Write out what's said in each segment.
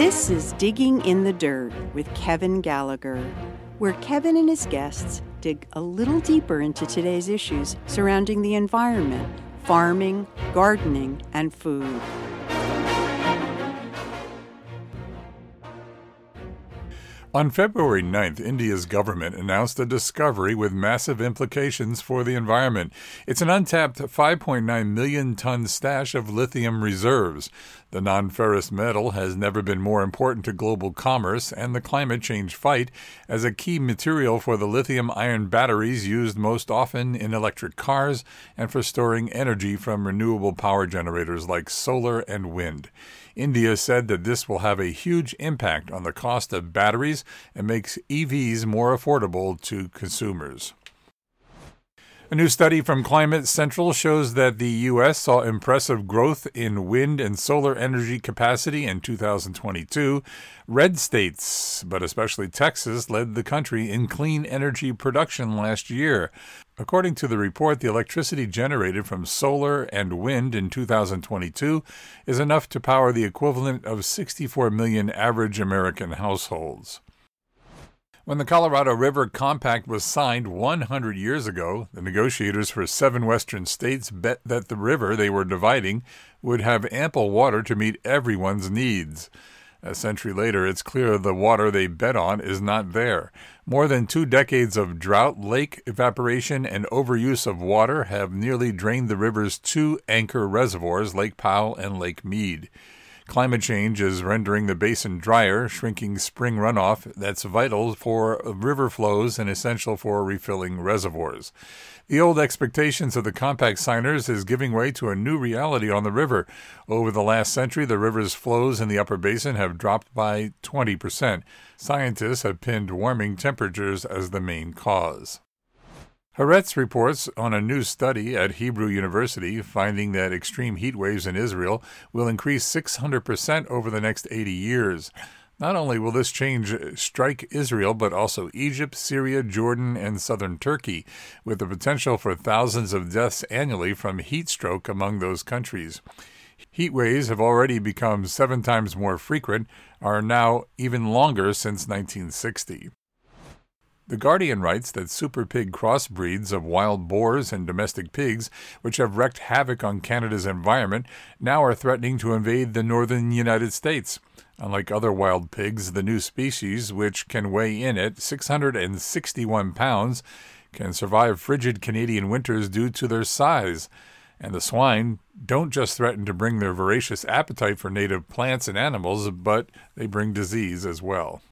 This is Digging in the Dirt with Kevin Gallagher, where Kevin and his guests dig a little deeper into today's issues surrounding the environment, farming, gardening, and food. On February 9th, India's government announced a discovery with massive implications for the environment. It's an untapped 5.9 million ton stash of lithium reserves. The non ferrous metal has never been more important to global commerce and the climate change fight as a key material for the lithium ion batteries used most often in electric cars and for storing energy from renewable power generators like solar and wind. India said that this will have a huge impact on the cost of batteries and makes EVs more affordable to consumers. A new study from Climate Central shows that the U.S. saw impressive growth in wind and solar energy capacity in 2022. Red states, but especially Texas, led the country in clean energy production last year. According to the report, the electricity generated from solar and wind in 2022 is enough to power the equivalent of 64 million average American households. When the Colorado River Compact was signed 100 years ago, the negotiators for seven western states bet that the river they were dividing would have ample water to meet everyone's needs. A century later, it's clear the water they bet on is not there. More than two decades of drought, lake evaporation, and overuse of water have nearly drained the river's two anchor reservoirs, Lake Powell and Lake Mead. Climate change is rendering the basin drier, shrinking spring runoff that's vital for river flows and essential for refilling reservoirs. The old expectations of the compact signers is giving way to a new reality on the river. Over the last century, the river's flows in the upper basin have dropped by 20%. Scientists have pinned warming temperatures as the main cause. Haaretz reports on a new study at Hebrew University finding that extreme heat waves in Israel will increase 600% over the next 80 years. Not only will this change uh, strike Israel, but also Egypt, Syria, Jordan, and southern Turkey, with the potential for thousands of deaths annually from heat stroke among those countries. Heat waves have already become seven times more frequent, are now even longer since 1960. The Guardian writes that super pig crossbreeds of wild boars and domestic pigs, which have wreaked havoc on Canada's environment, now are threatening to invade the northern United States. Unlike other wild pigs, the new species, which can weigh in at 661 pounds, can survive frigid Canadian winters due to their size. And the swine don't just threaten to bring their voracious appetite for native plants and animals, but they bring disease as well.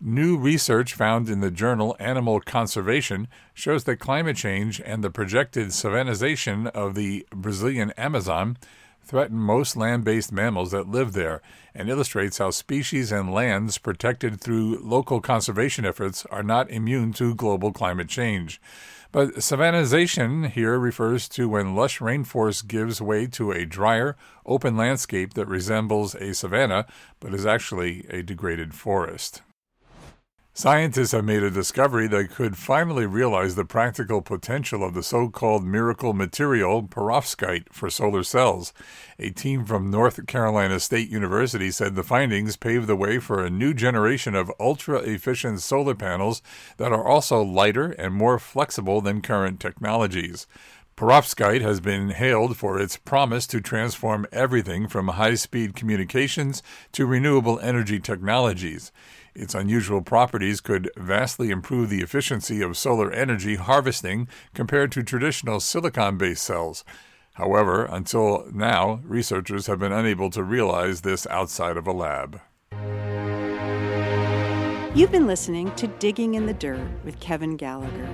New research found in the journal Animal Conservation shows that climate change and the projected savannization of the Brazilian Amazon threaten most land based mammals that live there and illustrates how species and lands protected through local conservation efforts are not immune to global climate change. But savannization here refers to when lush rainforest gives way to a drier, open landscape that resembles a savanna but is actually a degraded forest. Scientists have made a discovery that could finally realize the practical potential of the so called miracle material perovskite for solar cells. A team from North Carolina State University said the findings pave the way for a new generation of ultra efficient solar panels that are also lighter and more flexible than current technologies. Perovskite has been hailed for its promise to transform everything from high speed communications to renewable energy technologies. Its unusual properties could vastly improve the efficiency of solar energy harvesting compared to traditional silicon based cells. However, until now, researchers have been unable to realize this outside of a lab. You've been listening to Digging in the Dirt with Kevin Gallagher.